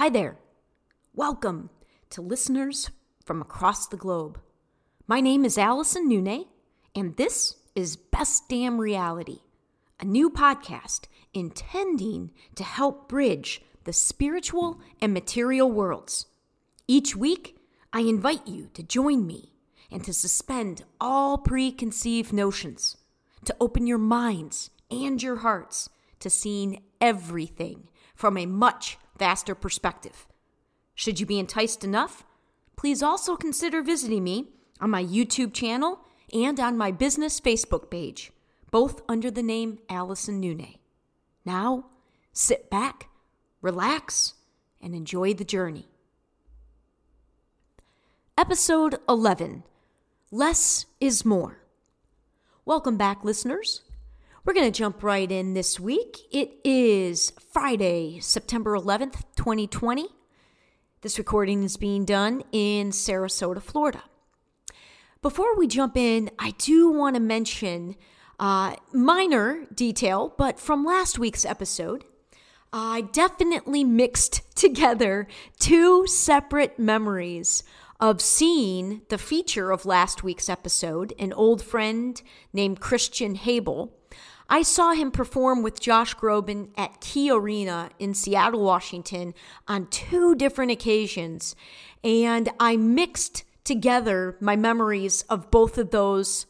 Hi there. Welcome to listeners from across the globe. My name is Allison Nune, and this is Best Damn Reality, a new podcast intending to help bridge the spiritual and material worlds. Each week, I invite you to join me and to suspend all preconceived notions, to open your minds and your hearts to seeing everything from a much vaster perspective. Should you be enticed enough, please also consider visiting me on my YouTube channel and on my business Facebook page, both under the name Allison Nune. Now, sit back, relax, and enjoy the journey. Episode 11 Less is More. Welcome back, listeners. We're going to jump right in this week. It is Friday, September 11th, 2020. This recording is being done in Sarasota, Florida. Before we jump in, I do want to mention uh, minor detail, but from last week's episode, I definitely mixed together two separate memories of seeing the feature of last week's episode, an old friend named Christian Hebel. I saw him perform with Josh Groban at Key Arena in Seattle, Washington on two different occasions. And I mixed together my memories of both of those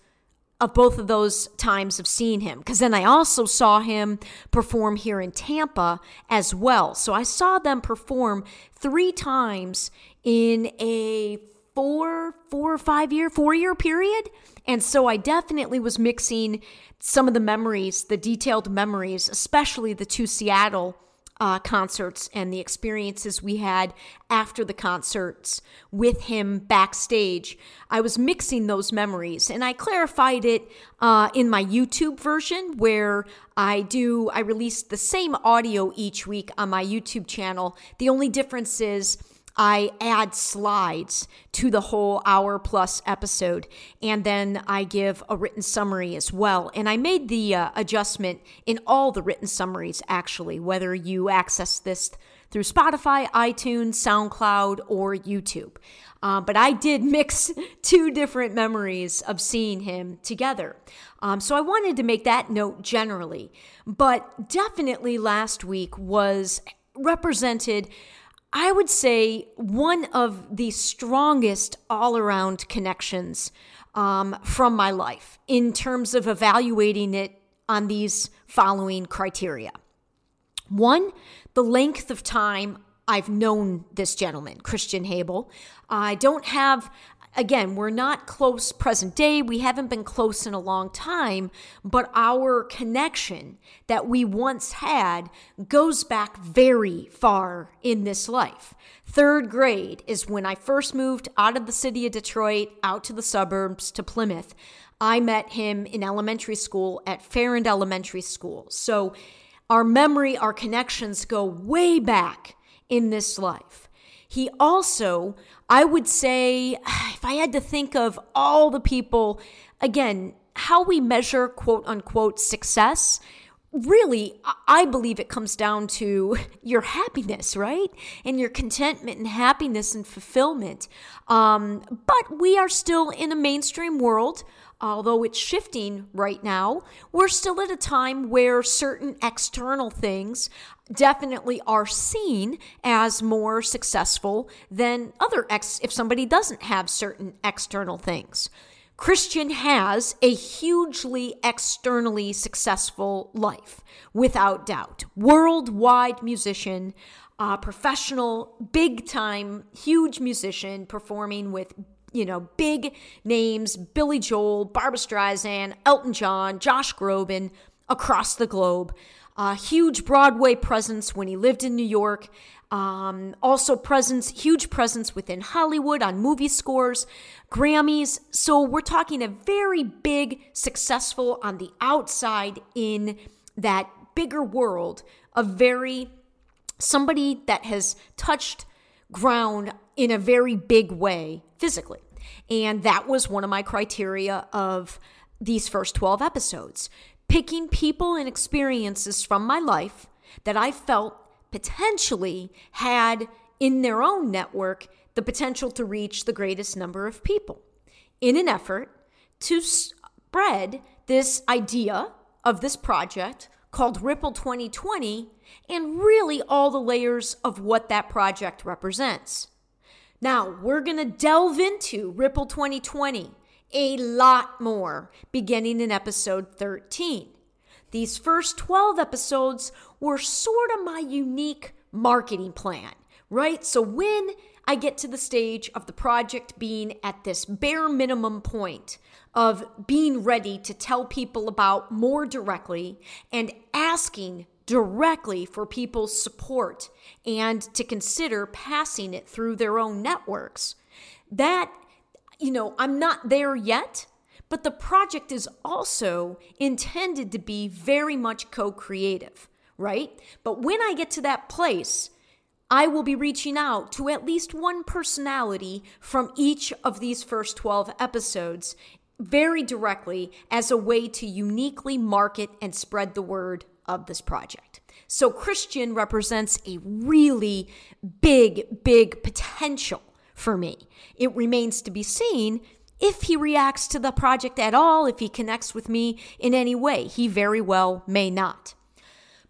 of both of those times of seeing him because then I also saw him perform here in Tampa as well. So I saw them perform 3 times in a four, four or five year, four year period. And so I definitely was mixing some of the memories, the detailed memories, especially the two Seattle uh, concerts and the experiences we had after the concerts with him backstage. I was mixing those memories and I clarified it uh, in my YouTube version where I do, I release the same audio each week on my YouTube channel. The only difference is, I add slides to the whole hour plus episode, and then I give a written summary as well. And I made the uh, adjustment in all the written summaries, actually, whether you access this through Spotify, iTunes, SoundCloud, or YouTube. Uh, but I did mix two different memories of seeing him together. Um, so I wanted to make that note generally. But definitely last week was represented I would say one of the strongest all around connections um, from my life in terms of evaluating it on these following criteria. One, the length of time I've known this gentleman, Christian Hebel. I don't have again, we're not close present day. We haven't been close in a long time, but our connection that we once had goes back very far in this life. Third grade is when I first moved out of the city of Detroit, out to the suburbs, to Plymouth. I met him in elementary school at Farrand Elementary School. So our memory, our connections go way back in this life. He also, I would say, if I had to think of all the people, again, how we measure quote unquote success, really, I believe it comes down to your happiness, right? And your contentment and happiness and fulfillment. Um, but we are still in a mainstream world although it's shifting right now, we're still at a time where certain external things definitely are seen as more successful than other ex if somebody doesn't have certain external things. Christian has a hugely externally successful life, without doubt. Worldwide musician, uh, professional, big time, huge musician performing with you know, big names Billy Joel, Barbra Streisand, Elton John, Josh Groban across the globe. Uh, huge Broadway presence when he lived in New York. Um, also, presence, huge presence within Hollywood on movie scores, Grammys. So, we're talking a very big, successful on the outside in that bigger world, a very somebody that has touched ground in a very big way physically. And that was one of my criteria of these first 12 episodes. Picking people and experiences from my life that I felt potentially had in their own network the potential to reach the greatest number of people in an effort to spread this idea of this project called Ripple 2020 and really all the layers of what that project represents. Now, we're going to delve into Ripple 2020 a lot more beginning in episode 13. These first 12 episodes were sort of my unique marketing plan, right? So when I get to the stage of the project being at this bare minimum point of being ready to tell people about more directly and asking directly for people's support and to consider passing it through their own networks. That, you know, I'm not there yet, but the project is also intended to be very much co creative, right? But when I get to that place, I will be reaching out to at least one personality from each of these first 12 episodes very directly as a way to uniquely market and spread the word of this project. So, Christian represents a really big, big potential for me. It remains to be seen if he reacts to the project at all, if he connects with me in any way. He very well may not.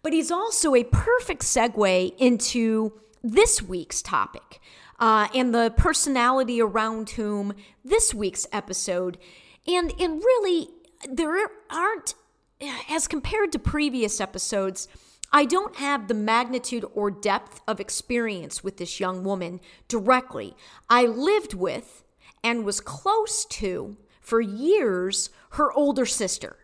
But he's also a perfect segue into this week's topic uh, and the personality around whom this week's episode and and really there aren't as compared to previous episodes I don't have the magnitude or depth of experience with this young woman directly. I lived with and was close to for years her older sister.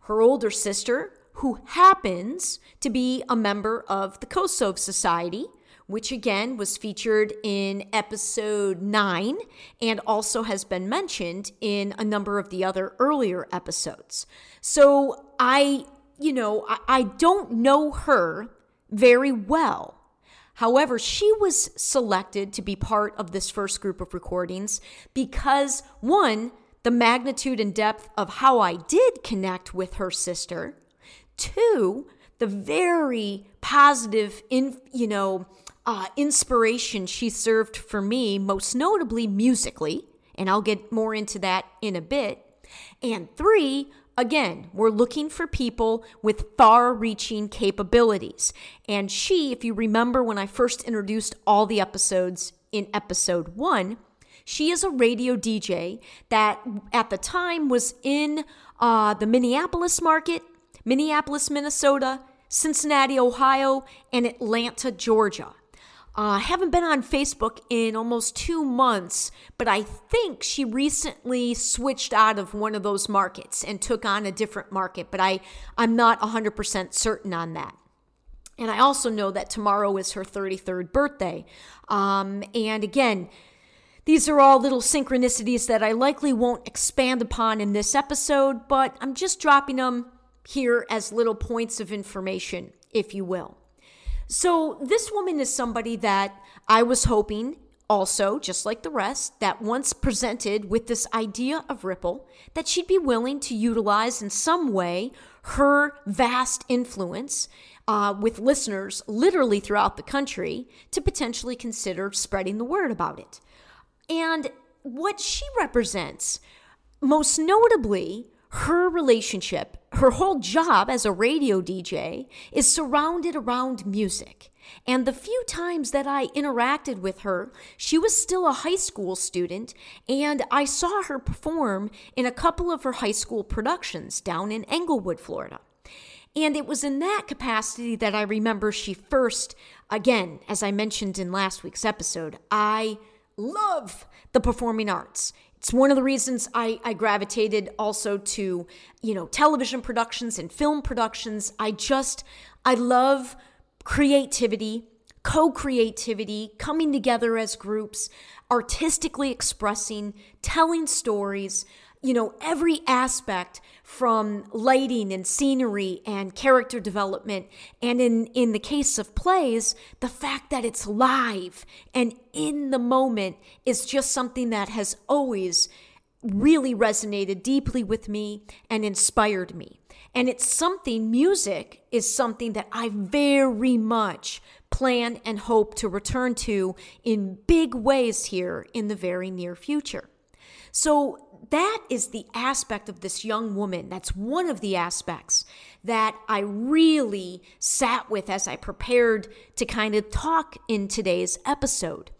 Her older sister, who happens to be a member of the Kosov Society, which again was featured in episode 9 and also has been mentioned in a number of the other earlier episodes. So I, you know, I, I don't know her very well. However, she was selected to be part of this first group of recordings because, one, the magnitude and depth of how I did connect with her sister. Two, the very positive, in, you know, uh, inspiration she served for me, most notably musically, and I'll get more into that in a bit. And three, again, we're looking for people with far reaching capabilities. And she, if you remember when I first introduced all the episodes in episode one, she is a radio DJ that at the time was in uh, the Minneapolis market, Minneapolis, Minnesota, Cincinnati, Ohio, and Atlanta, Georgia. I uh, haven't been on Facebook in almost two months, but I think she recently switched out of one of those markets and took on a different market, but I, I'm not 100% certain on that. And I also know that tomorrow is her 33rd birthday. Um, and again, these are all little synchronicities that I likely won't expand upon in this episode, but I'm just dropping them here as little points of information, if you will. So, this woman is somebody that I was hoping also, just like the rest, that once presented with this idea of Ripple, that she'd be willing to utilize in some way her vast influence uh, with listeners literally throughout the country to potentially consider spreading the word about it. And what she represents, most notably, her relationship, her whole job as a radio DJ is surrounded around music. And the few times that I interacted with her, she was still a high school student, and I saw her perform in a couple of her high school productions down in Englewood, Florida. And it was in that capacity that I remember she first, again, as I mentioned in last week's episode, I love the performing arts. It's one of the reasons I, I gravitated also to, you know, television productions and film productions. I just, I love creativity, co creativity, coming together as groups, artistically expressing, telling stories, you know, every aspect from lighting and scenery and character development. And in, in the case of plays, the fact that it's live and in the moment is just something that has always really resonated deeply with me and inspired me. And it's something, music is something that I very much plan and hope to return to in big ways here in the very near future. So, that is the aspect of this young woman. That's one of the aspects that I really sat with as I prepared to kind of talk in today's episode.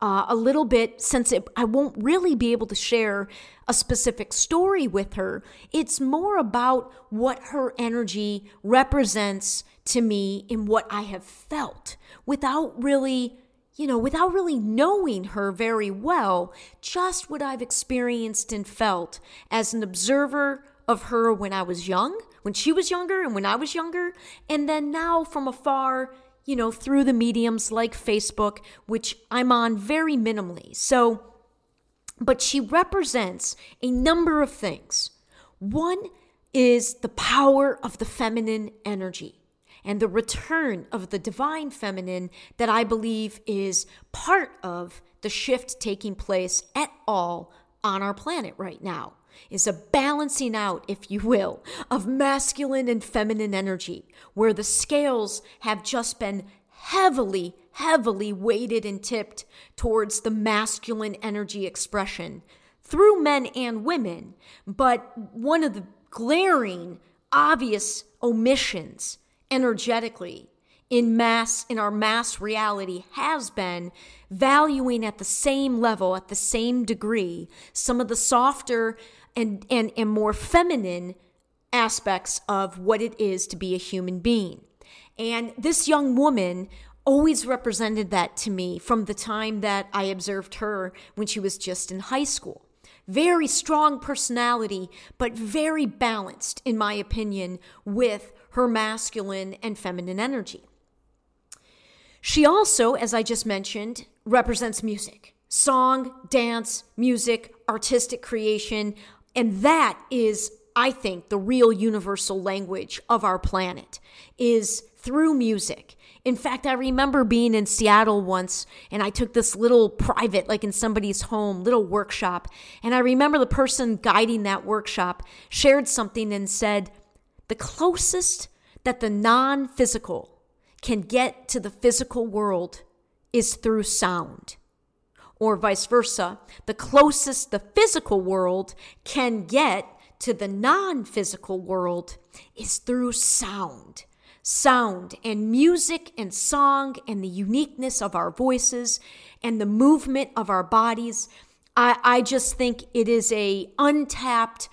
Uh, a little bit, since it, I won't really be able to share a specific story with her, it's more about what her energy represents to me in what I have felt without really you know, without really knowing her very well, just what I've experienced and felt as an observer of her when I was young, when she was younger, and when I was younger, and then now from afar, you know, through the mediums like Facebook, which I'm on very minimally. So, but she represents a number of things. One is the power of the feminine energy and the return of the divine feminine that I believe is part of the shift taking place at all on our planet right now is a balancing out, if you will, of masculine and feminine energy, where the scales have just been heavily, heavily weighted and tipped towards the masculine energy expression through men and women. But one of the glaring, obvious omissions energetically in mass in our mass reality has been valuing at the same level at the same degree some of the softer and and, and more feminine aspects of what it is to be a human being. And this young woman always represented that to me from the time that I observed her when she was just in high school. Very strong personality, but very balanced, in my opinion, with her masculine and feminine energy. She also, as I just mentioned, represents music song, dance, music, artistic creation, and that is I think the real universal language of our planet is through music. In fact, I remember being in Seattle once and I took this little private, like in somebody's home, little workshop. And I remember the person guiding that workshop shared something and said, the closest that the non physical can get to the physical world is through sound. Or vice versa, the closest the physical world can get to the non physical world is through sound. Sound and music and song and the uniqueness of our voices and the movement of our bodies. I, I just think it is a untapped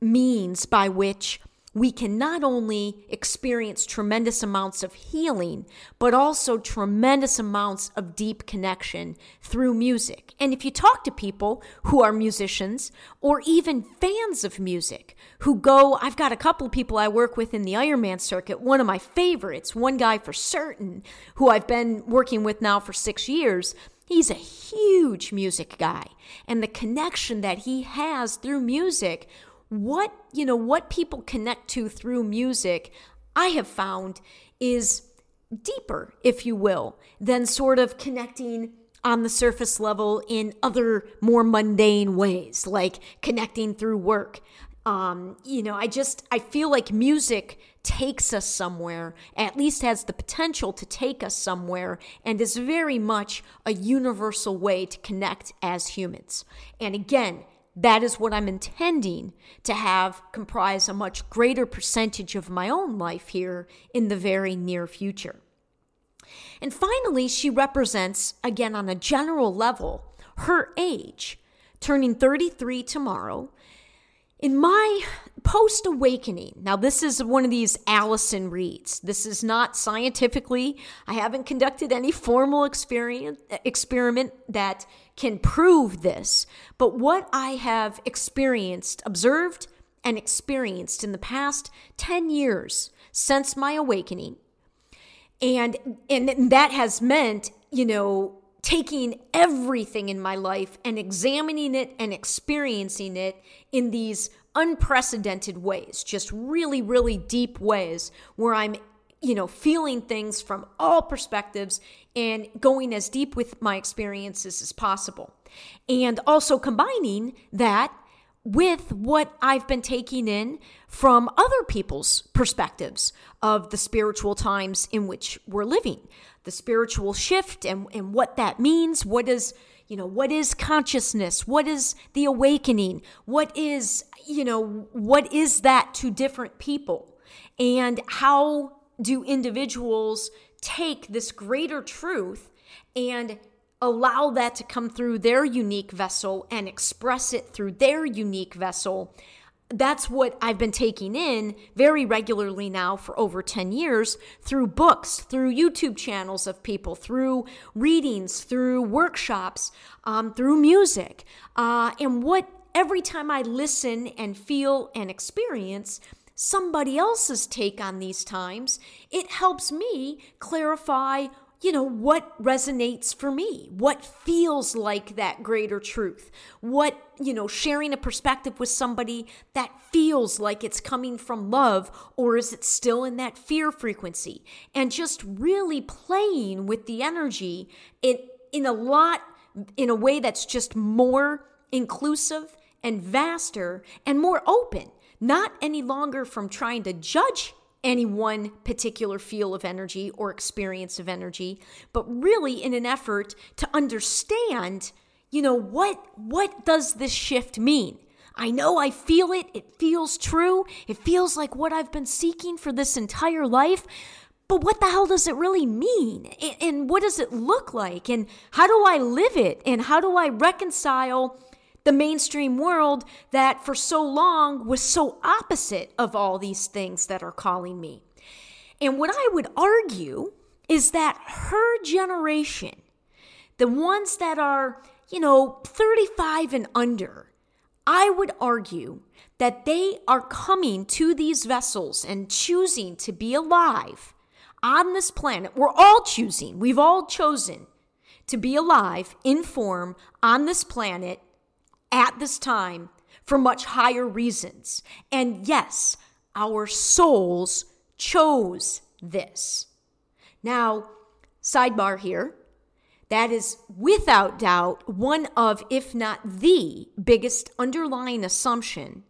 means by which we can not only experience tremendous amounts of healing, but also tremendous amounts of deep connection through music. And if you talk to people who are musicians or even fans of music who go, I've got a couple of people I work with in the Ironman circuit, one of my favorites, one guy for certain, who I've been working with now for six years. He's a huge music guy. And the connection that he has through music what you know what people connect to through music i have found is deeper if you will than sort of connecting on the surface level in other more mundane ways like connecting through work. Um, you know i just i feel like music takes us somewhere at least has the potential to take us somewhere and is very much a universal way to connect as humans. And again that is what I'm intending to have comprise a much greater percentage of my own life here in the very near future. And finally, she represents, again on a general level, her age, turning 33 tomorrow, in my post awakening, now this is one of these Allison reads. This is not scientifically, I haven't conducted any formal experience, experiment that can prove this. But what I have experienced, observed, and experienced in the past 10 years since my awakening, and, and that has meant, you know, taking everything in my life and examining it and experiencing it in these unprecedented ways, just really, really deep ways where I'm, you know, feeling things from all perspectives and going as deep with my experiences as possible. And also combining that with what I've been taking in from other people's perspectives of the spiritual times in which we're living, the spiritual shift and, and what that means. What is, you know, what is consciousness? What is the awakening? What is, you know, what is that to different people? And how do individuals take this greater truth and allow that to come through their unique vessel and express it through their unique vessel. That's what I've been taking in very regularly now for over 10 years through books, through YouTube channels of people, through readings, through workshops, um, through music. Uh, and what every time I listen and feel and experience, somebody else's take on these times, it helps me clarify you know, what resonates for me, what feels like that greater truth, what, you know, sharing a perspective with somebody that feels like it's coming from love, or is it still in that fear frequency? And just really playing with the energy in, in a lot, in a way that's just more inclusive and vaster and more open, not any longer from trying to judge any one particular feel of energy or experience of energy, but really in an effort to understand, you know, what what does this shift mean? I know I feel it, it feels true, it feels like what I've been seeking for this entire life. But what the hell does it really mean? And what does it look like? And how do I live it? And how do I reconcile the mainstream world that for so long was so opposite of all these things that are calling me. And what I would argue is that her generation, the ones that are, you know, 35 and under, I would argue that they are coming to these vessels and choosing to be alive on this planet. We're all choosing, we've all chosen to be alive in form on this planet at this time for much higher reasons. And yes, our souls chose this. Now, sidebar here. That is without doubt one of, if not the biggest underlying assumption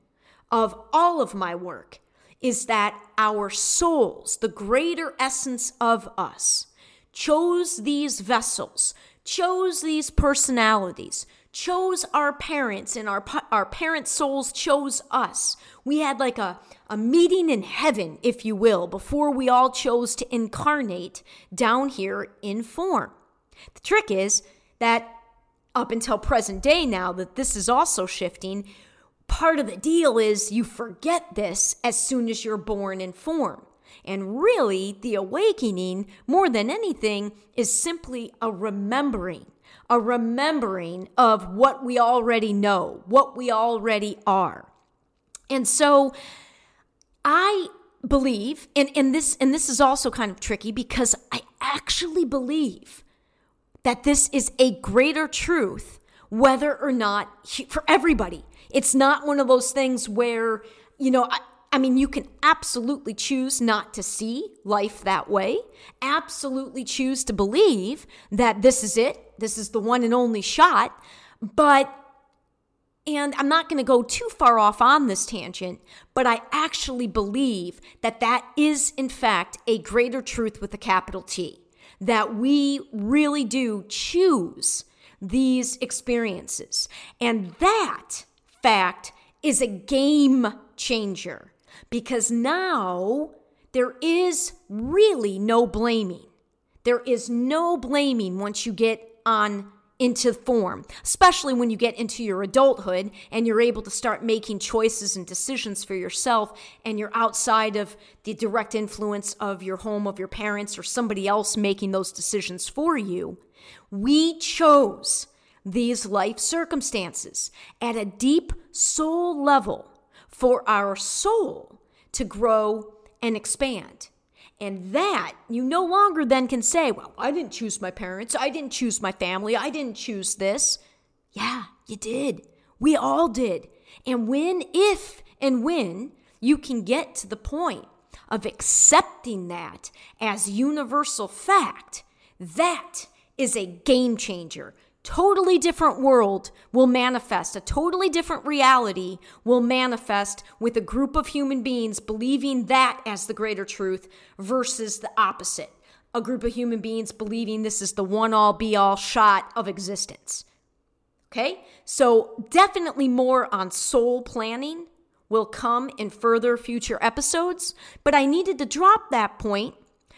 of all of my work is that our souls, the greater essence of us, chose these vessels, chose these personalities, chose our parents and our our parents' souls chose us. We had like a a meeting in heaven, if you will, before we all chose to incarnate down here in form. The trick is that up until present day now that this is also shifting, part of the deal is you forget this as soon as you're born in form. And really, the awakening, more than anything, is simply a remembering a remembering of what we already know, what we already are. And so I believe, and, and this and this is also kind of tricky because I actually believe that this is a greater truth, whether or not for everybody. It's not one of those things where, you know, I, I mean, you can absolutely choose not to see life that way, absolutely choose to believe that this is it, this is the one and only shot. But, and I'm not going to go too far off on this tangent, but I actually believe that that is, in fact, a greater truth with a capital T. That we really do choose these experiences. And that fact is a game changer because now there is really no blaming. There is no blaming once you get on into form, especially when you get into your adulthood and you're able to start making choices and decisions for yourself and you're outside of the direct influence of your home, of your parents, or somebody else making those decisions for you. We chose these life circumstances at a deep soul level for our soul to grow and expand. And that you no longer then can say, well, I didn't choose my parents. I didn't choose my family. I didn't choose this. Yeah, you did. We all did. And when, if, and when you can get to the point of accepting that as universal fact, that is a game changer totally different world will manifest, a totally different reality will manifest with a group of human beings believing that as the greater truth versus the opposite. A group of human beings believing this is the one all be all shot of existence. Okay? So, definitely more on soul planning will come in further future episodes, but I needed to drop that point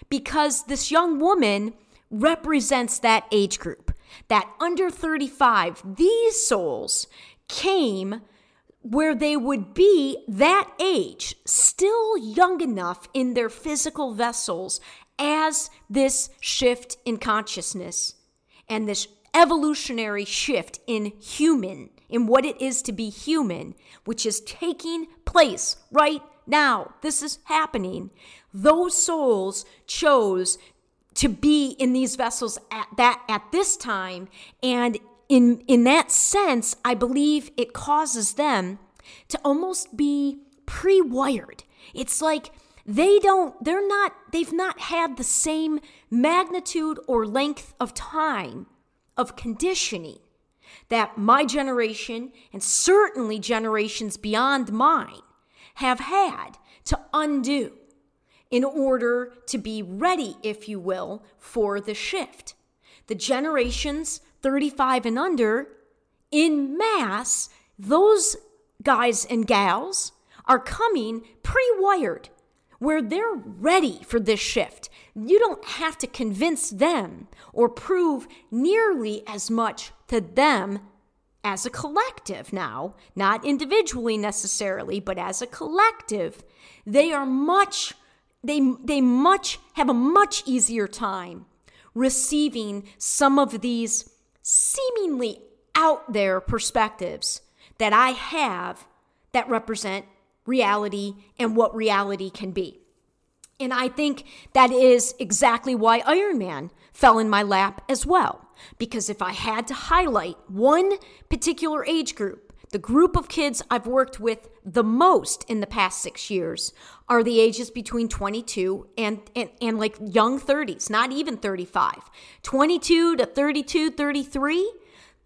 because this young woman represents that age group. That under 35, these souls came where they would be that age, still young enough in their physical vessels as this shift in consciousness and this evolutionary shift in human, in what it is to be human, which is taking place right now. This is happening. Those souls chose to be in these vessels at that at this time. And in in that sense i believe it causes them to almost be pre-wired. It's like they don't they're not they've not had the same magnitude or length of time of conditioning that my generation and certainly generations beyond mine have had to undo in order to be ready, if you will, for the shift. The generations 35 and under, in mass, those guys and gals are coming pre wired where they're ready for this shift. You don't have to convince them or prove nearly as much to them as a collective now, not individually necessarily, but as a collective. They are much they, they much have a much easier time receiving some of these seemingly out there perspectives that I have that represent reality and what reality can be. And I think that is exactly why Ironman fell in my lap as well. Because if I had to highlight one particular age group the group of kids I've worked with the most in the past six years are the ages between 22 and, and, and like young 30s, not even 35. 22 to 32, 33,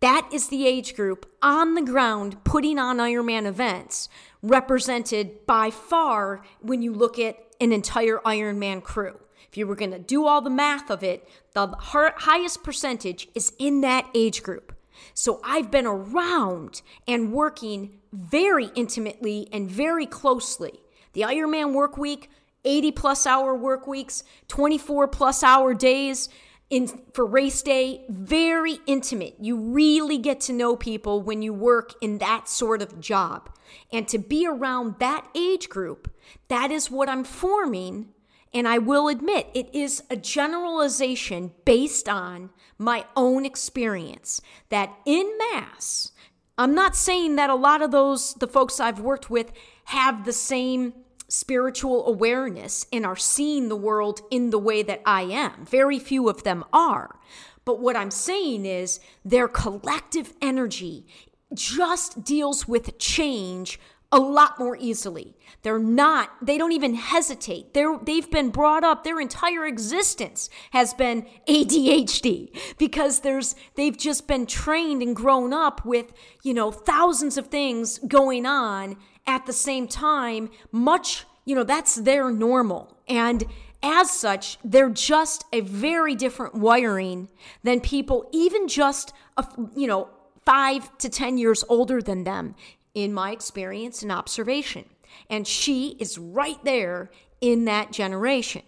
that is the age group on the ground putting on Ironman events, represented by far when you look at an entire Ironman crew. If you were going to do all the math of it, the highest percentage is in that age group. So I've been around and working very intimately and very closely. The Ironman work week, 80 plus hour work weeks, 24 plus hour days in for race day, very intimate. You really get to know people when you work in that sort of job. And to be around that age group, that is what I'm forming and I will admit, it is a generalization based on my own experience that in mass, I'm not saying that a lot of those, the folks I've worked with, have the same spiritual awareness and are seeing the world in the way that I am. Very few of them are. But what I'm saying is their collective energy just deals with change a lot more easily. They're not, they don't even hesitate. They're, they've been brought up, their entire existence has been ADHD because there's, they've just been trained and grown up with, you know, thousands of things going on at the same time. Much, you know, that's their normal. And as such, they're just a very different wiring than people, even just, a, you know, five to 10 years older than them in my experience and observation. And she is right there in that generation.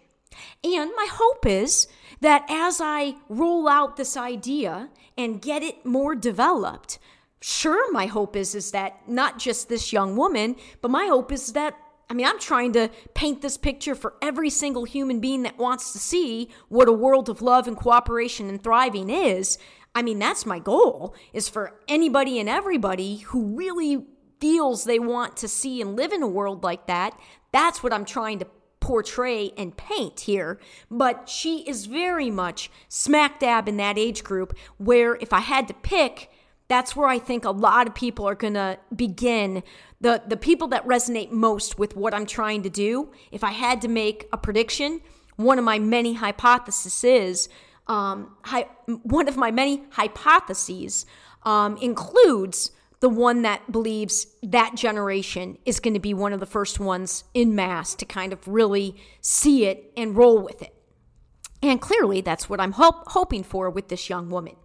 And my hope is that as I roll out this idea and get it more developed, sure, my hope is, is that not just this young woman, but my hope is that I mean, I'm trying to paint this picture for every single human being that wants to see what a world of love and cooperation and thriving is. I mean, that's my goal is for anybody and everybody who really feels they want to see and live in a world like that. That's what I'm trying to portray and paint here. But she is very much smack dab in that age group where if I had to pick, that's where I think a lot of people are going to begin. The, the people that resonate most with what I'm trying to do, if I had to make a prediction, one of my many hypotheses is um, hi- one of my many hypotheses um, includes the one that believes that generation is going to be one of the first ones in mass to kind of really see it and roll with it. And clearly, that's what I'm ho- hoping for with this young woman.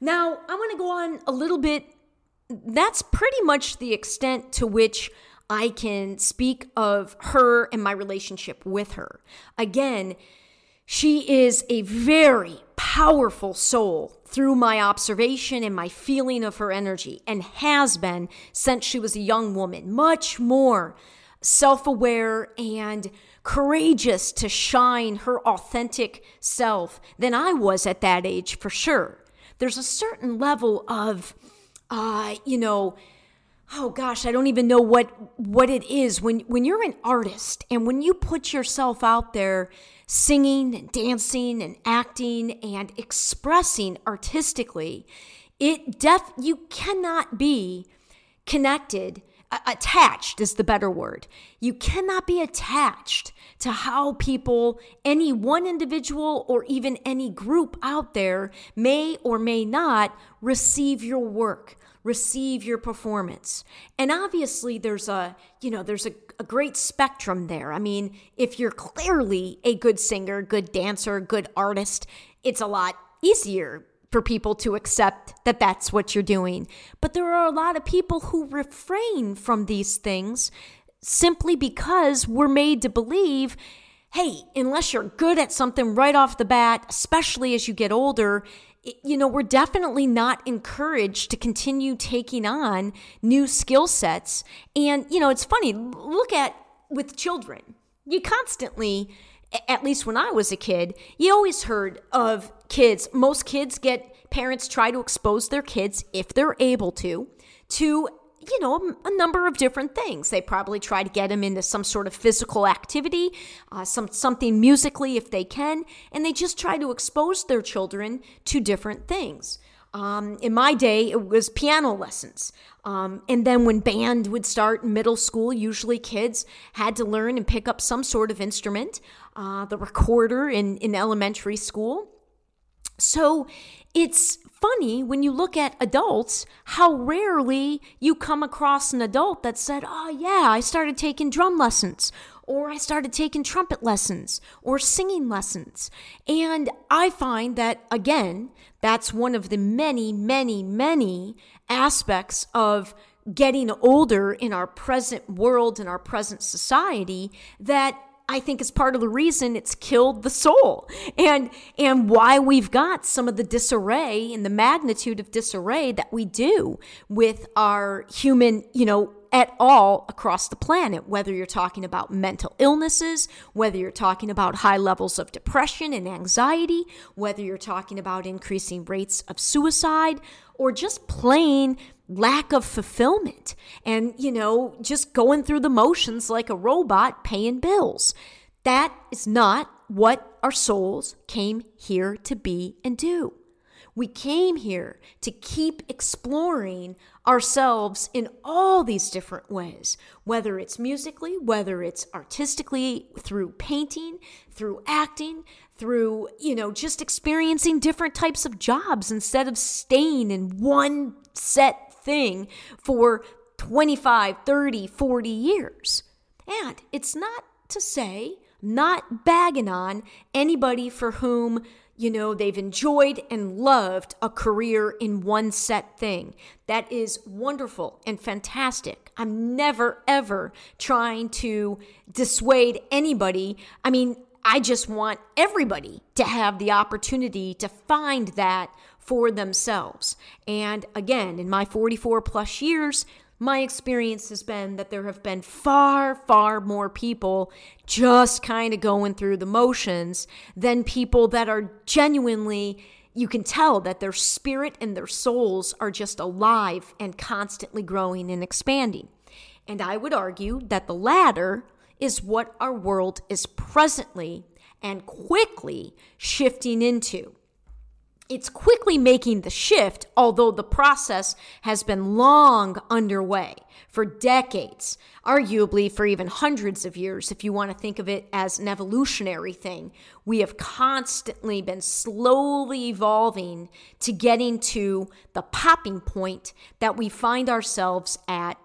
Now, I want to go on a little bit. That's pretty much the extent to which I can speak of her and my relationship with her. Again, she is a very powerful soul through my observation and my feeling of her energy, and has been since she was a young woman, much more self aware and courageous to shine her authentic self than I was at that age, for sure. There's a certain level of, uh, you know, oh gosh, I don't even know what what it is when when you're an artist and when you put yourself out there singing and dancing and acting and expressing artistically, it def you cannot be connected attached is the better word. You cannot be attached to how people, any one individual or even any group out there, may or may not receive your work receive your performance. And obviously there's a, you know, there's a, a great spectrum there. I mean, if you're clearly a good singer, good dancer, good artist, it's a lot easier for people to accept that that's what you're doing. But there are a lot of people who refrain from these things simply because we're made to believe hey, unless you're good at something right off the bat, especially as you get older, you know, we're definitely not encouraged to continue taking on new skill sets. And, you know, it's funny, look at with children. You constantly, at least when I was a kid, you always heard of kids. Most kids get parents try to expose their kids, if they're able to, to you know, a number of different things. They probably try to get them into some sort of physical activity, uh, some something musically if they can, and they just try to expose their children to different things. Um, in my day, it was piano lessons. Um, and then when band would start in middle school, usually kids had to learn and pick up some sort of instrument, uh, the recorder in, in elementary school. So it's funny when you look at adults how rarely you come across an adult that said, Oh, yeah, I started taking drum lessons, or I started taking trumpet lessons, or singing lessons. And I find that, again, that's one of the many, many, many aspects of getting older in our present world, in our present society, that I think is part of the reason it's killed the soul. And and why we've got some of the disarray and the magnitude of disarray that we do with our human, you know, at all across the planet, whether you're talking about mental illnesses, whether you're talking about high levels of depression and anxiety, whether you're talking about increasing rates of suicide, or just plain lack of fulfillment and, you know, just going through the motions like a robot paying bills. That is not what our souls came here to be and do. We came here to keep exploring ourselves in all these different ways, whether it's musically, whether it's artistically, through painting, through acting, through, you know, just experiencing different types of jobs instead of staying in one set thing for 25, 30, 40 years. And it's not to say, not bagging on anybody for whom you know, they've enjoyed and loved a career in one set thing. That is wonderful and fantastic. I'm never, ever trying to dissuade anybody. I mean, I just want everybody to have the opportunity to find that for themselves. And again, in my 44 plus years, my experience has been that there have been far, far more people just kind of going through the motions than people that are genuinely, you can tell that their spirit and their souls are just alive and constantly growing and expanding. And I would argue that the latter is what our world is presently and quickly shifting into it's quickly making the shift, although the process has been long underway for decades, arguably for even hundreds of years, if you want to think of it as an evolutionary thing. We have constantly been slowly evolving to getting to the popping point that we find ourselves at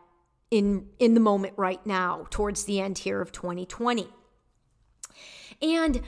in, in the moment right now, towards the end here of 2020. And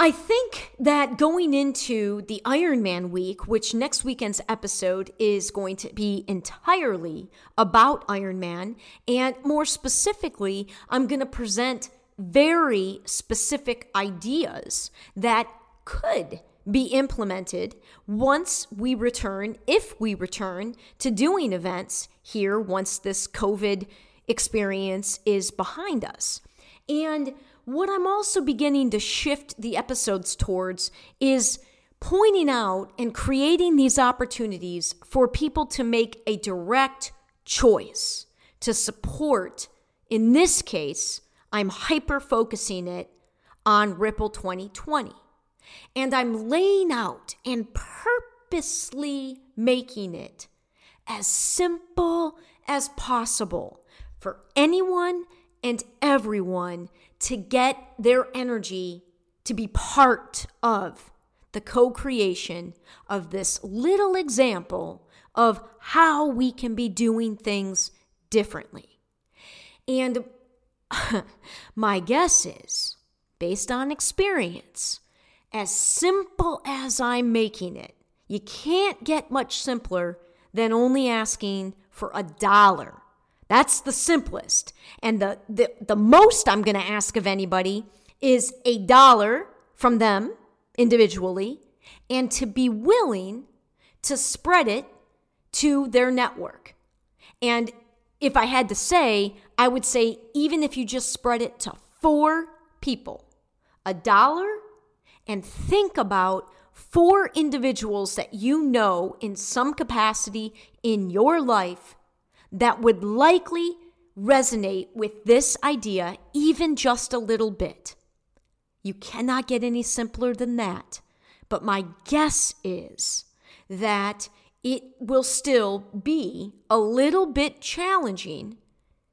I think that going into the Ironman week, which next weekend's episode is going to be entirely about Ironman, and more specifically, I'm going to present very specific ideas that could be implemented once we return, if we return to doing events here once this COVID experience is behind us. And what I'm also beginning to shift the episodes towards is pointing out and creating these opportunities for people to make a direct choice to support. In this case, I'm hyper focusing it on Ripple 2020. And I'm laying out and purposely making it as simple as possible for anyone and everyone to get their energy to be part of the co creation of this little example of how we can be doing things differently. And my guess is, based on experience, as simple as I'm making it, you can't get much simpler than only asking for a dollar that's the simplest. And the, the, the most I'm going to ask of anybody is a dollar from them individually and to be willing to spread it to their network. And if I had to say, I would say even if you just spread it to four people, a dollar, and think about four individuals that you know in some capacity in your life that would likely resonate with this idea even just a little bit. You cannot get any simpler than that. But my guess is that it will still be a little bit challenging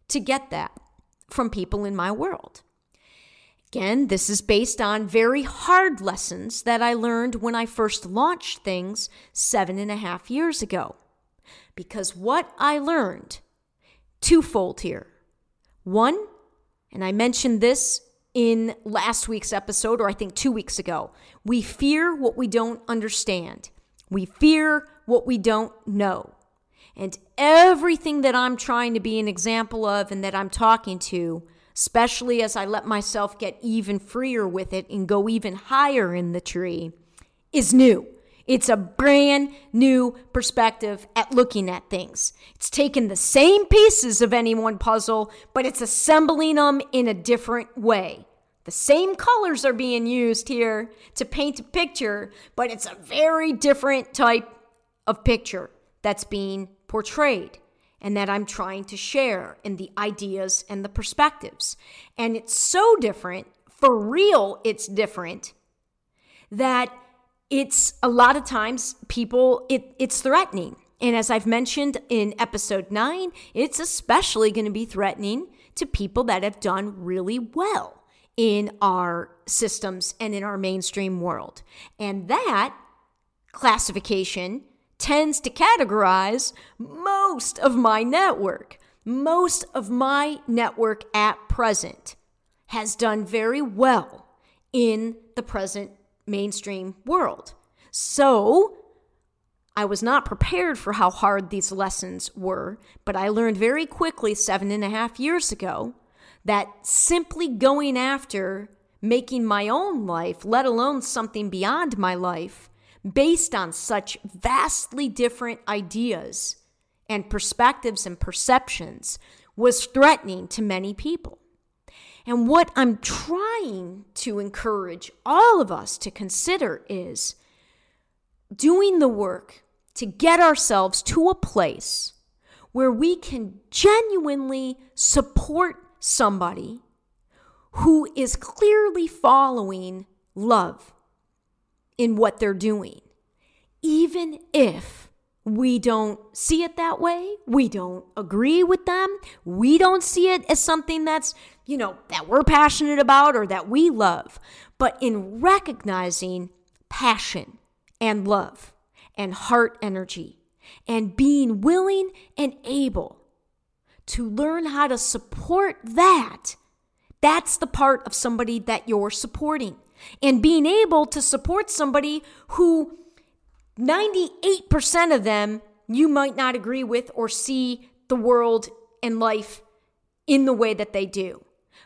to get that from people in my world. Again, this is based on very hard lessons that I learned when I first launched things seven and a half years ago. Because what I learned twofold here. One, and I mentioned this in last week's episode, or I think two weeks ago, we fear what we don't understand. We fear what we don't know. And everything that I'm trying to be an example of and that I'm talking to, especially as I let myself get even freer with it and go even higher in the tree, is new. It's a brand new perspective at looking at things. It's taking the same pieces of any one puzzle, but it's assembling them in a different way. The same colors are being used here to paint a picture, but it's a very different type of picture that's being portrayed and that I'm trying to share in the ideas and the perspectives. And it's so different, for real, it's different, that it's a lot of times people it, it's threatening. And as i've mentioned in episode 9 it's especially going to be threatening to people that have done really well in our systems and in our mainstream world. And that classification tends to categorize most of my network. Most of my network at present has done very well in the present mainstream world. So, I was not prepared for how hard these lessons were, but I learned very quickly seven and a half years ago that simply going after making my own life, let alone something beyond my life, based on such vastly different ideas and perspectives and perceptions, was threatening to many people. And what I'm trying to encourage all of us to consider is doing the work to get ourselves to a place where we can genuinely support somebody who is clearly following love in what they're doing. even if we don't see it that way, we don't agree with them, we don't see it as something that's, you know, that we're passionate about or that we love, but in recognizing passion and love and heart energy and being willing and able to learn how to support that, that's the part of somebody that you're supporting. And being able to support somebody who 98% of them you might not agree with or see the world and life in the way that they do.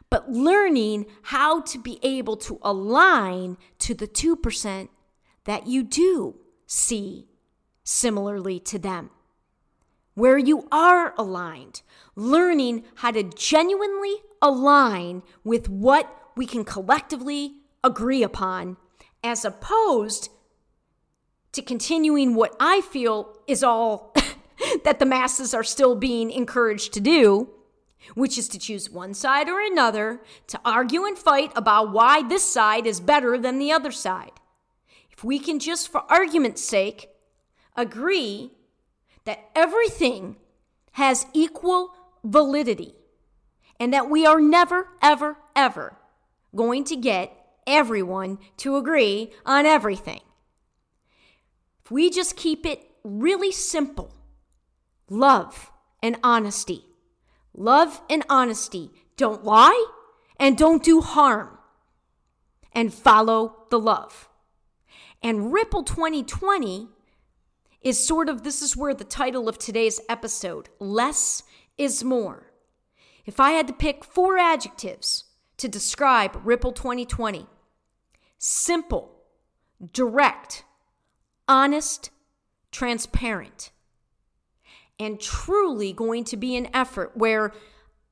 But learning how to be able to align to the 2% that you do see similarly to them. Where you are aligned, learning how to genuinely align with what we can collectively agree upon, as opposed to continuing what I feel is all that the masses are still being encouraged to do, which is to choose one side or another, to argue and fight about why this side is better than the other side. If we can just, for argument's sake, agree that everything has equal validity and that we are never, ever, ever going to get everyone to agree on everything. We just keep it really simple love and honesty, love and honesty, don't lie and don't do harm, and follow the love. And Ripple 2020 is sort of this is where the title of today's episode, Less is More. If I had to pick four adjectives to describe Ripple 2020, simple, direct, honest, transparent, and truly going to be an effort where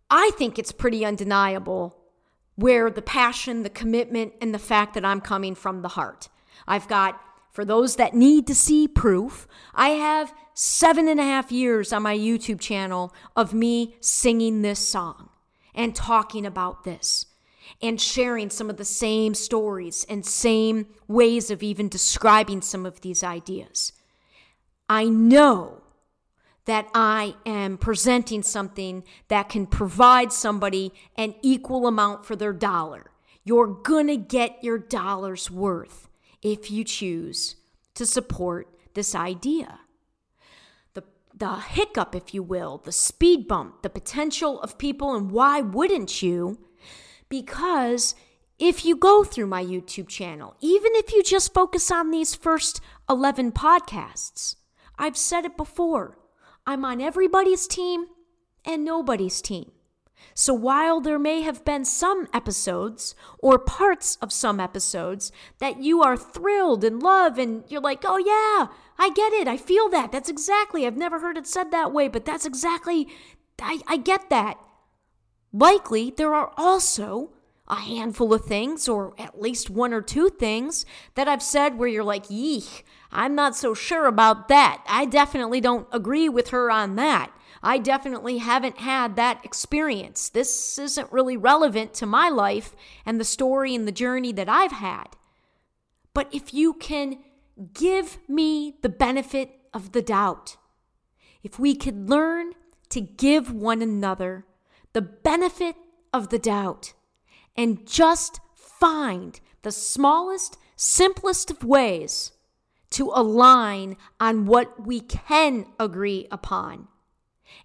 I think it's pretty undeniable where the passion, the commitment, and the fact that I'm coming from the heart. I've got, for those that need to see proof, I have seven and a half years on my YouTube channel of me singing this song and talking about this and sharing some of the same stories and same ways of even describing some of these ideas. I know that I am presenting something that can provide somebody an equal amount for their dollar. You're going to get your dollar's worth if you choose to support this idea. The, the hiccup, if you will, the speed bump, the potential of people, and why wouldn't you because if you go through my YouTube channel, even if you just focus on these first 11 podcasts, I've said it before, I'm on everybody's team and nobody's team. So while there may have been some episodes or parts of some episodes that you are thrilled and love and you're like, oh yeah, I get it. I feel that. That's exactly, I've never heard it said that way, but that's exactly, I, I get that. Likely, there are also a handful of things, or at least one or two things, that I've said where you're like, yeesh, I'm not so sure about that. I definitely don't agree with her on that. I definitely haven't had that experience. This isn't really relevant to my life and the story and the journey that I've had. But if you can give me the benefit of the doubt, if we could learn to give one another the benefit of the doubt and just find the smallest, simplest of ways to align on what we can agree upon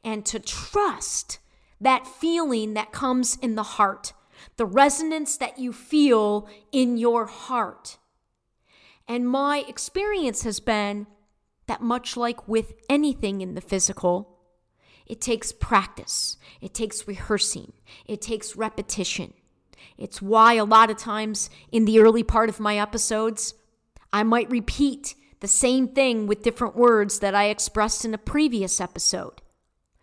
and to trust that feeling that comes in the heart, the resonance that you feel in your heart. And my experience has been that, much like with anything in the physical, it takes practice, it takes rehearsing, it takes repetition. It's why a lot of times in the early part of my episodes, I might repeat the same thing with different words that I expressed in a previous episode.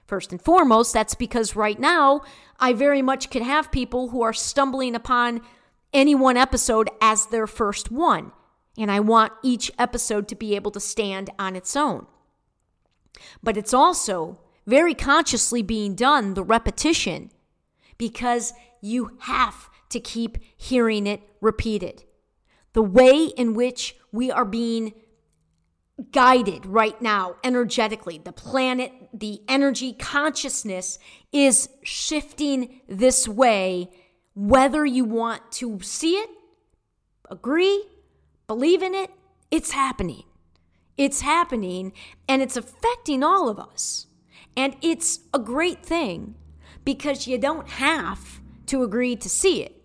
First and foremost, that's because right now I very much could have people who are stumbling upon any one episode as their first one, and I want each episode to be able to stand on its own. But it's also very consciously being done, the repetition, because you have to keep hearing it repeated. The way in which we are being guided right now energetically. The planet, the energy consciousness is shifting this way, whether you want to see it, agree, believe in it, it's happening. It's happening and it's affecting all of us. And it's a great thing because you don't have to agree to see it.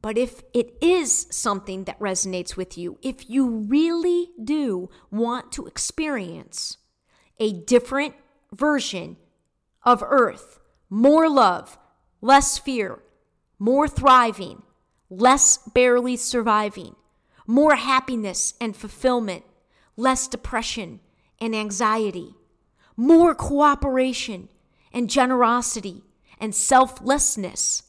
But if it is something that resonates with you, if you really do want to experience a different version of Earth, more love, less fear, more thriving, less barely surviving, more happiness and fulfillment, less depression and anxiety, more cooperation and generosity and selflessness,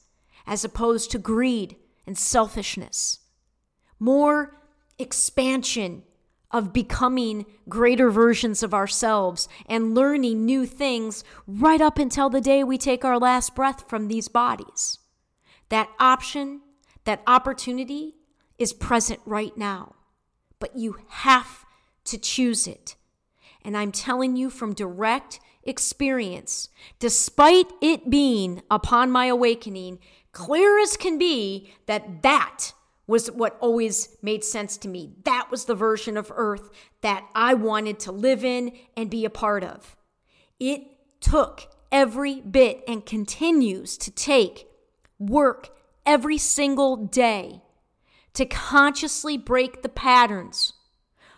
as opposed to greed and selfishness. More expansion of becoming greater versions of ourselves and learning new things right up until the day we take our last breath from these bodies. That option, that opportunity is present right now, but you have to choose it. And I'm telling you from direct experience, despite it being upon my awakening, clear as can be that that was what always made sense to me. That was the version of Earth that I wanted to live in and be a part of. It took every bit and continues to take work every single day to consciously break the patterns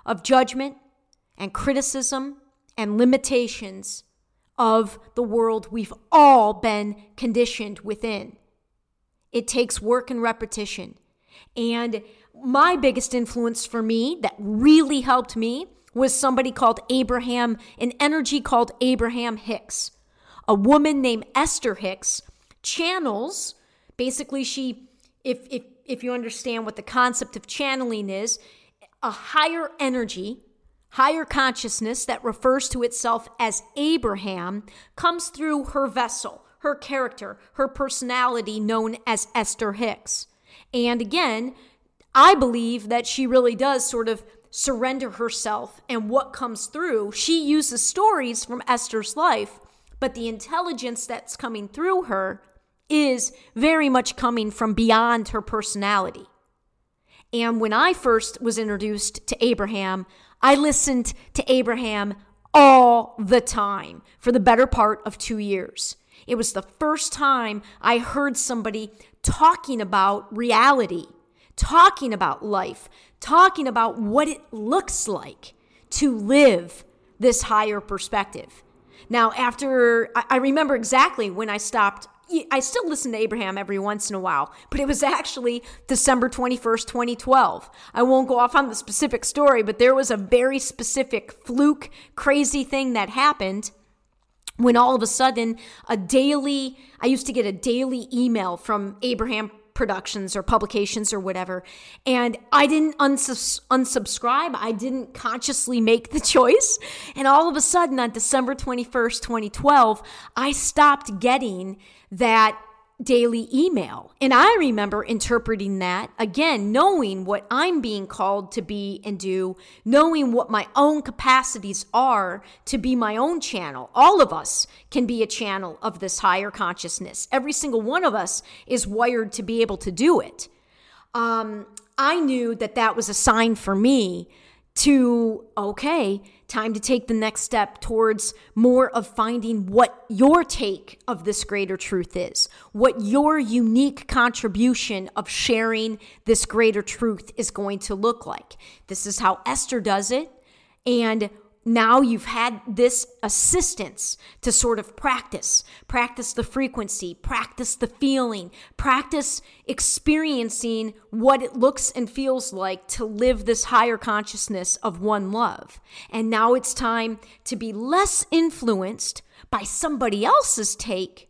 of judgment and criticism and limitations of the world we've all been conditioned within. It takes work and repetition. And my biggest influence for me that really helped me was somebody called Abraham, an energy called Abraham Hicks. A woman named Esther Hicks channels, basically, she, if, if, if you understand what the concept of channeling is, a higher energy, higher consciousness that refers to itself as Abraham comes through her vessel her character, her personality, known as Esther Hicks. And again, I believe that she really does sort of surrender herself and what comes through. She uses stories from Esther's life, but the intelligence that's coming through her is very much coming from beyond her personality. And when I first was introduced to Abraham, I listened to Abraham all the time for the better part of two years. It was the first time I heard somebody talking about reality, talking about life, talking about what it looks like to live this higher perspective. Now, after I remember exactly when I stopped I still listen to Abraham every once in a while, but it was actually December 21st, 2012. I won't go off on the specific story, but there was a very specific fluke, crazy thing that happened when all of a sudden a daily i used to get a daily email from abraham productions or publications or whatever and i didn't unsubs- unsubscribe i didn't consciously make the choice and all of a sudden on december 21st 2012 i stopped getting that daily email. And I remember interpreting that again, knowing what I'm being called to be and do, knowing what my own capacities are to be my own channel. All of us can be a channel of this higher consciousness. Every single one of us is wired to be able to do it. Um, I knew that that was a sign for me to, okay, time to take the next step towards more of finding what your take of this greater truth is, what your unique contribution of sharing this greater truth is going to look like. This is how Esther does it. And now you've had this assistance to sort of practice, practice the frequency, practice the feeling, practice experiencing what it looks and feels like to live this higher consciousness of one love. And now it's time to be less influenced by somebody else's take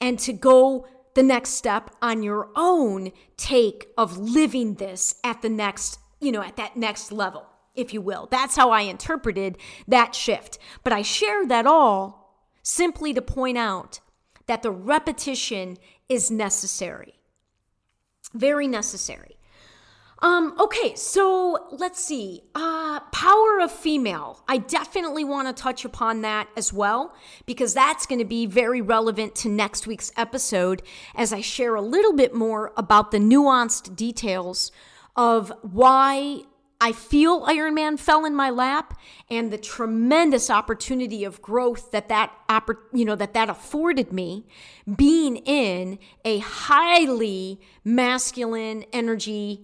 and to go the next step on your own take of living this at the next, you know, at that next level if you will. That's how I interpreted that shift. But I share that all simply to point out that the repetition is necessary. Very necessary. Um, okay, so let's see. Uh, power of female. I definitely want to touch upon that as well because that's going to be very relevant to next week's episode as I share a little bit more about the nuanced details of why I feel Ironman fell in my lap and the tremendous opportunity of growth that that you know that that afforded me being in a highly masculine energy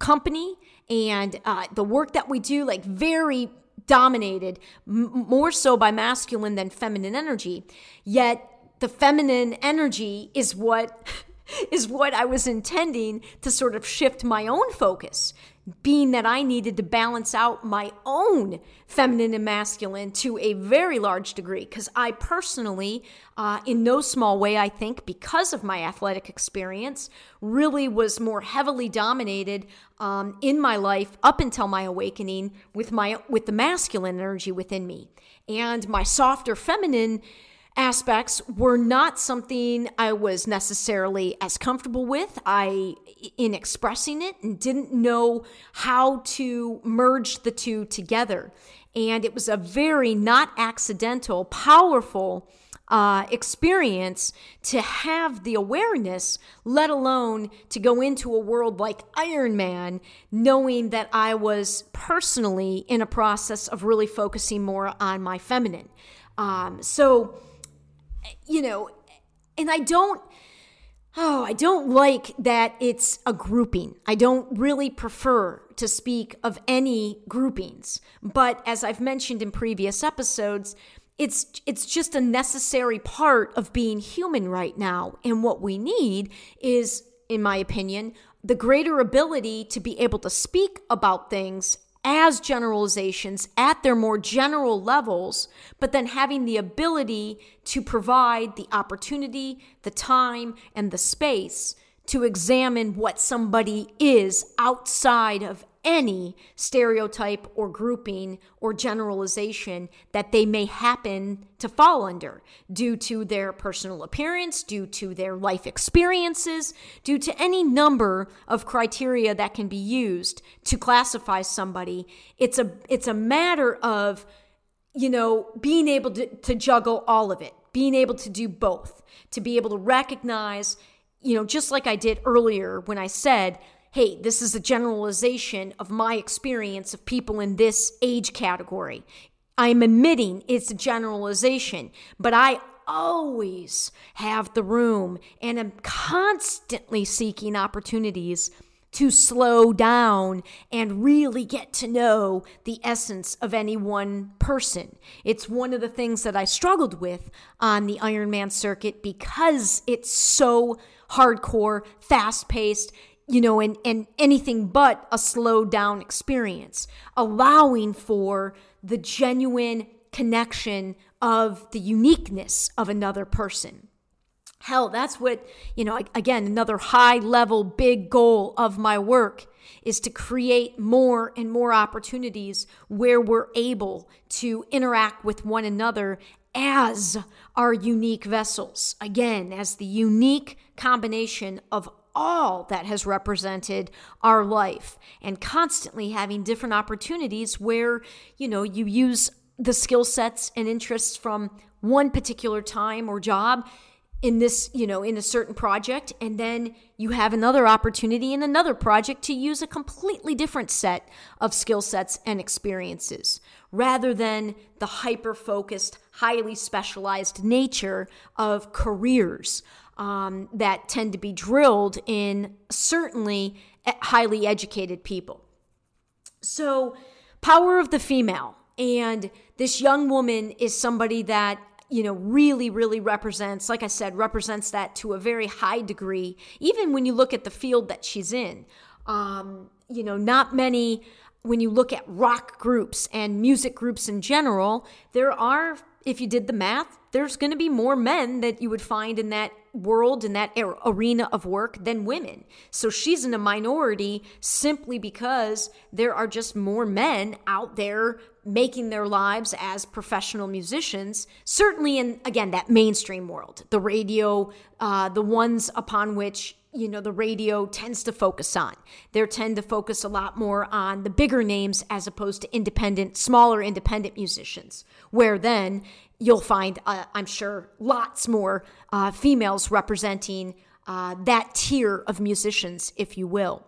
company and uh, the work that we do, like very dominated m- more so by masculine than feminine energy. Yet the feminine energy is what is what I was intending to sort of shift my own focus being that I needed to balance out my own feminine and masculine to a very large degree. Because I personally, uh, in no small way, I think, because of my athletic experience, really was more heavily dominated um, in my life up until my awakening with my with the masculine energy within me, and my softer feminine aspects were not something I was necessarily as comfortable with. I in expressing it and didn't know how to merge the two together. And it was a very not accidental, powerful uh, experience to have the awareness, let alone to go into a world like Ironman, knowing that I was personally in a process of really focusing more on my feminine. Um, so, you know, and I don't. Oh, I don't like that it's a grouping. I don't really prefer to speak of any groupings. But as I've mentioned in previous episodes, it's it's just a necessary part of being human right now. And what we need is in my opinion, the greater ability to be able to speak about things as generalizations at their more general levels, but then having the ability to provide the opportunity, the time, and the space to examine what somebody is outside of any stereotype or grouping or generalization that they may happen to fall under due to their personal appearance, due to their life experiences, due to any number of criteria that can be used to classify somebody. It's a it's a matter of you know being able to, to juggle all of it, being able to do both, to be able to recognize, you know, just like I did earlier when I said hey, this is a generalization of my experience of people in this age category. I'm admitting it's a generalization, but I always have the room and am constantly seeking opportunities to slow down and really get to know the essence of any one person. It's one of the things that I struggled with on the Ironman circuit because it's so hardcore, fast paced you know, and, and anything but a slowed down experience, allowing for the genuine connection of the uniqueness of another person. Hell, that's what, you know, again, another high level, big goal of my work is to create more and more opportunities where we're able to interact with one another as our unique vessels. Again, as the unique combination of all that has represented our life and constantly having different opportunities where, you know, you use the skill sets and interests from one particular time or job in this, you know, in a certain project, and then you have another opportunity in another project to use a completely different set of skill sets and experiences rather than the hyper focused, highly specialized nature of careers um, that tend to be drilled in certainly highly educated people. So, power of the female. And this young woman is somebody that you know, really, really represents, like I said, represents that to a very high degree, even when you look at the field that she's in. Um, you know, not many, when you look at rock groups and music groups in general, there are, if you did the math, there's going to be more men that you would find in that world in that arena of work than women. So she's in a minority simply because there are just more men out there making their lives as professional musicians, certainly in, again, that mainstream world, the radio, uh, the ones upon which you know the radio tends to focus on they tend to focus a lot more on the bigger names as opposed to independent smaller independent musicians where then you'll find uh, i'm sure lots more uh, females representing uh, that tier of musicians if you will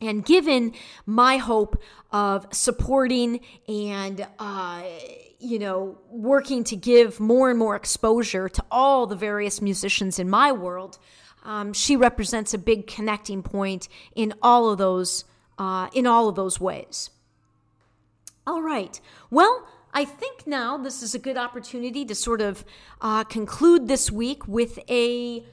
and given my hope of supporting and uh, you know working to give more and more exposure to all the various musicians in my world um, she represents a big connecting point in all of those uh, in all of those ways. All right. Well, I think now this is a good opportunity to sort of uh, conclude this week with a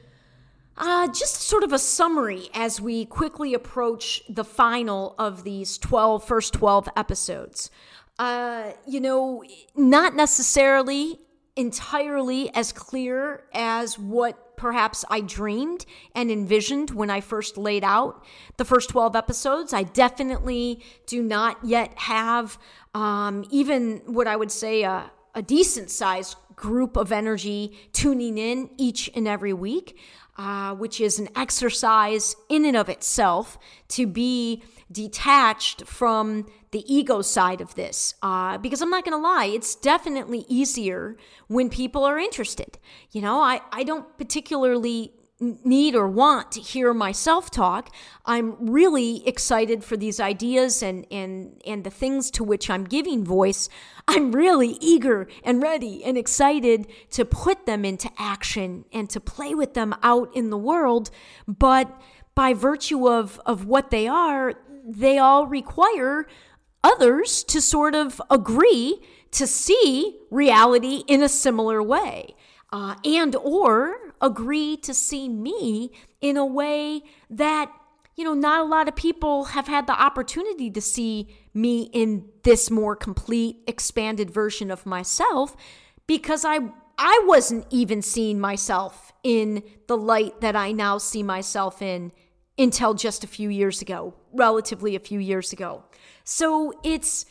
uh, just sort of a summary as we quickly approach the final of these 12 first 12 episodes. Uh, you know, not necessarily entirely as clear as what perhaps I dreamed and envisioned when I first laid out the first 12 episodes. I definitely do not yet have um, even what I would say a, a decent sized group of energy tuning in each and every week, uh, which is an exercise in and of itself to be detached from the ego side of this. Uh, because I'm not going to lie, it's definitely easier when people are interested. You know, I, I don't particularly need or want to hear myself talk. I'm really excited for these ideas and and and the things to which I'm giving voice. I'm really eager and ready and excited to put them into action and to play with them out in the world, but by virtue of of what they are, they all require others to sort of agree to see reality in a similar way uh, and or agree to see me in a way that you know not a lot of people have had the opportunity to see me in this more complete expanded version of myself because i i wasn't even seeing myself in the light that i now see myself in until just a few years ago, relatively a few years ago. So it's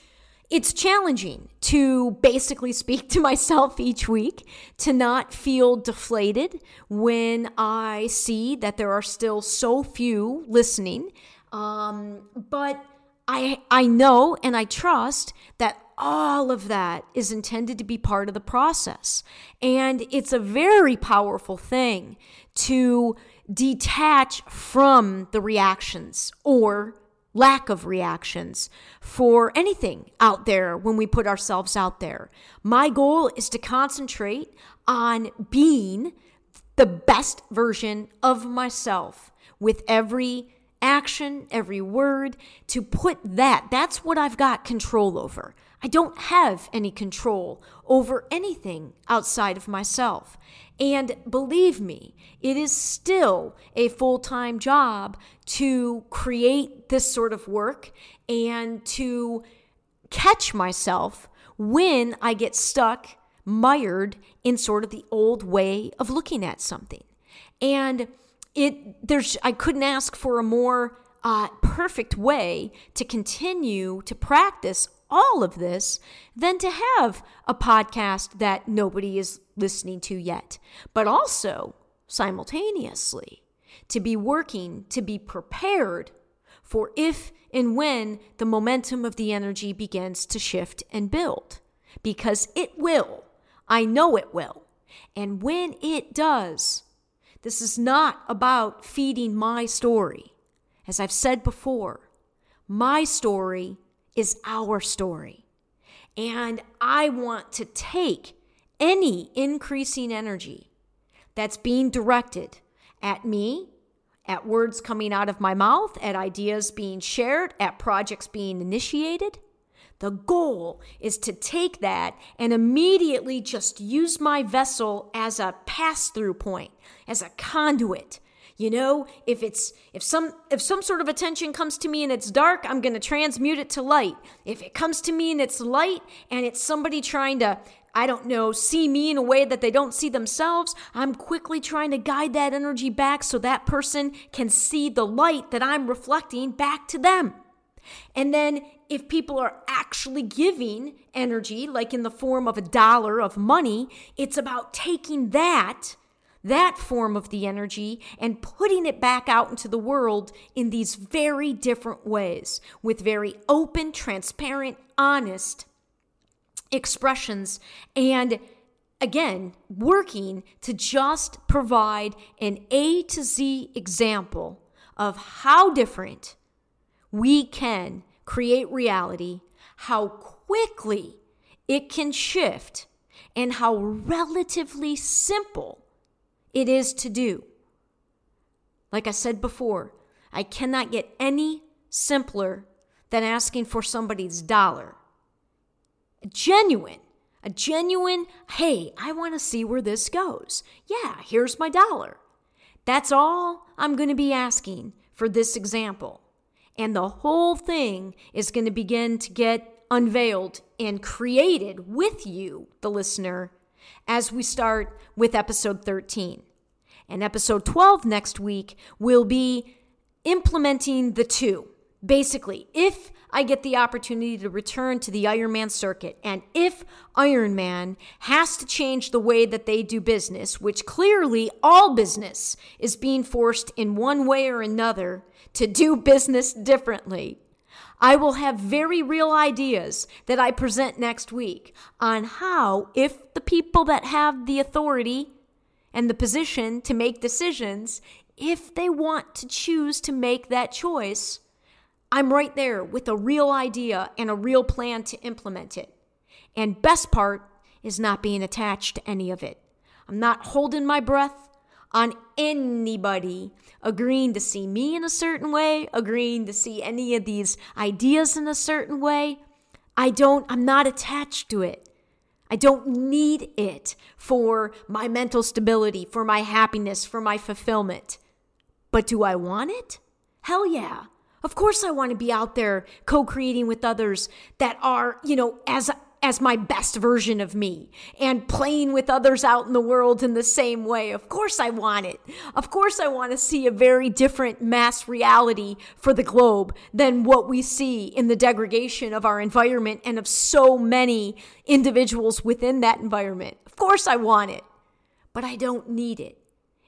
it's challenging to basically speak to myself each week, to not feel deflated when I see that there are still so few listening. Um, but I I know and I trust that all of that is intended to be part of the process. And it's a very powerful thing to detach from the reactions or lack of reactions for anything out there when we put ourselves out there. My goal is to concentrate on being the best version of myself with every action, every word, to put that. That's what I've got control over. I don't have any control over anything outside of myself. And believe me, it is still a full time job to create this sort of work and to catch myself when I get stuck, mired in sort of the old way of looking at something. And it there's I couldn't ask for a more uh, perfect way to continue to practice all of this than to have a podcast that nobody is listening to yet, but also simultaneously to be working to be prepared for if and when the momentum of the energy begins to shift and build. Because it will. I know it will. And when it does, this is not about feeding my story. As I've said before, my story is our story. And I want to take any increasing energy that's being directed at me, at words coming out of my mouth, at ideas being shared, at projects being initiated, the goal is to take that and immediately just use my vessel as a pass through point, as a conduit. You know, if it's if some if some sort of attention comes to me and it's dark, I'm going to transmute it to light. If it comes to me and it's light and it's somebody trying to I don't know, see me in a way that they don't see themselves, I'm quickly trying to guide that energy back so that person can see the light that I'm reflecting back to them. And then if people are actually giving energy, like in the form of a dollar of money, it's about taking that, that form of the energy and putting it back out into the world in these very different ways with very open, transparent, honest expressions and again, working to just provide an A to Z example of how different we can create reality, how quickly it can shift, and how relatively simple it is to do. Like I said before, I cannot get any simpler than asking for somebody's dollar. A Genuine a genuine, hey, I want to see where this goes. Yeah, here's my dollar. That's all I'm going to be asking for this example. And the whole thing is going to begin to get unveiled and created with you, the listener, as we start with episode 13. And episode 12 next week will be implementing the two. Basically, if I get the opportunity to return to the Ironman circuit. And if Ironman has to change the way that they do business, which clearly all business is being forced in one way or another to do business differently, I will have very real ideas that I present next week on how, if the people that have the authority and the position to make decisions, if they want to choose to make that choice, I'm right there with a real idea and a real plan to implement it. And best part is not being attached to any of it. I'm not holding my breath on anybody agreeing to see me in a certain way, agreeing to see any of these ideas in a certain way. I don't, I'm not attached to it. I don't need it for my mental stability, for my happiness, for my fulfillment. But do I want it? Hell yeah. Of course I want to be out there co-creating with others that are, you know, as as my best version of me and playing with others out in the world in the same way. Of course I want it. Of course I want to see a very different mass reality for the globe than what we see in the degradation of our environment and of so many individuals within that environment. Of course I want it. But I don't need it.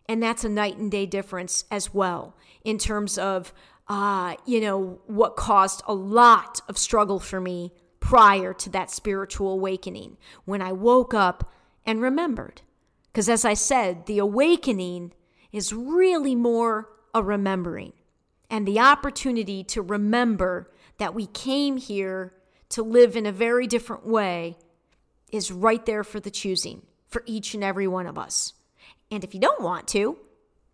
And that's a night and day difference as well in terms of uh, you know, what caused a lot of struggle for me prior to that spiritual awakening when I woke up and remembered. Because as I said, the awakening is really more a remembering and the opportunity to remember that we came here to live in a very different way is right there for the choosing for each and every one of us. And if you don't want to,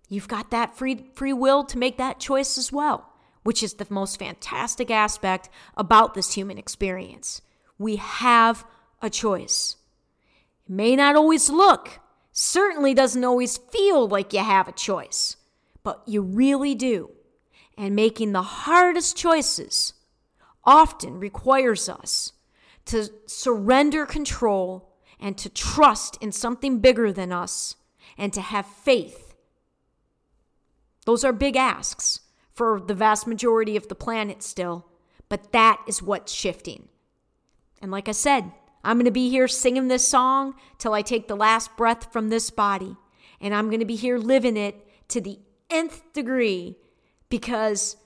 you've got that free free will to make that choice as well, which is the most fantastic aspect about this human experience. We have a choice. It may not always look, certainly doesn't always feel like you have a choice, but you really do. And making the hardest choices often requires us to surrender control and to trust in something bigger than us and to have faith those are big asks for the vast majority of the planet still, but that is what's shifting. And like I said, I'm going to be here singing this song till I take the last breath from this body. And I'm going to be here living it to the nth degree because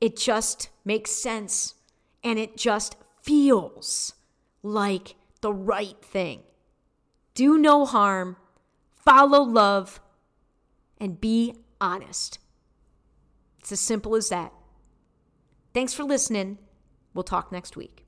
it just makes sense and it just feels like the right thing. Do no harm, follow love, and be honest. It's as simple as that. Thanks for listening. We'll talk next week.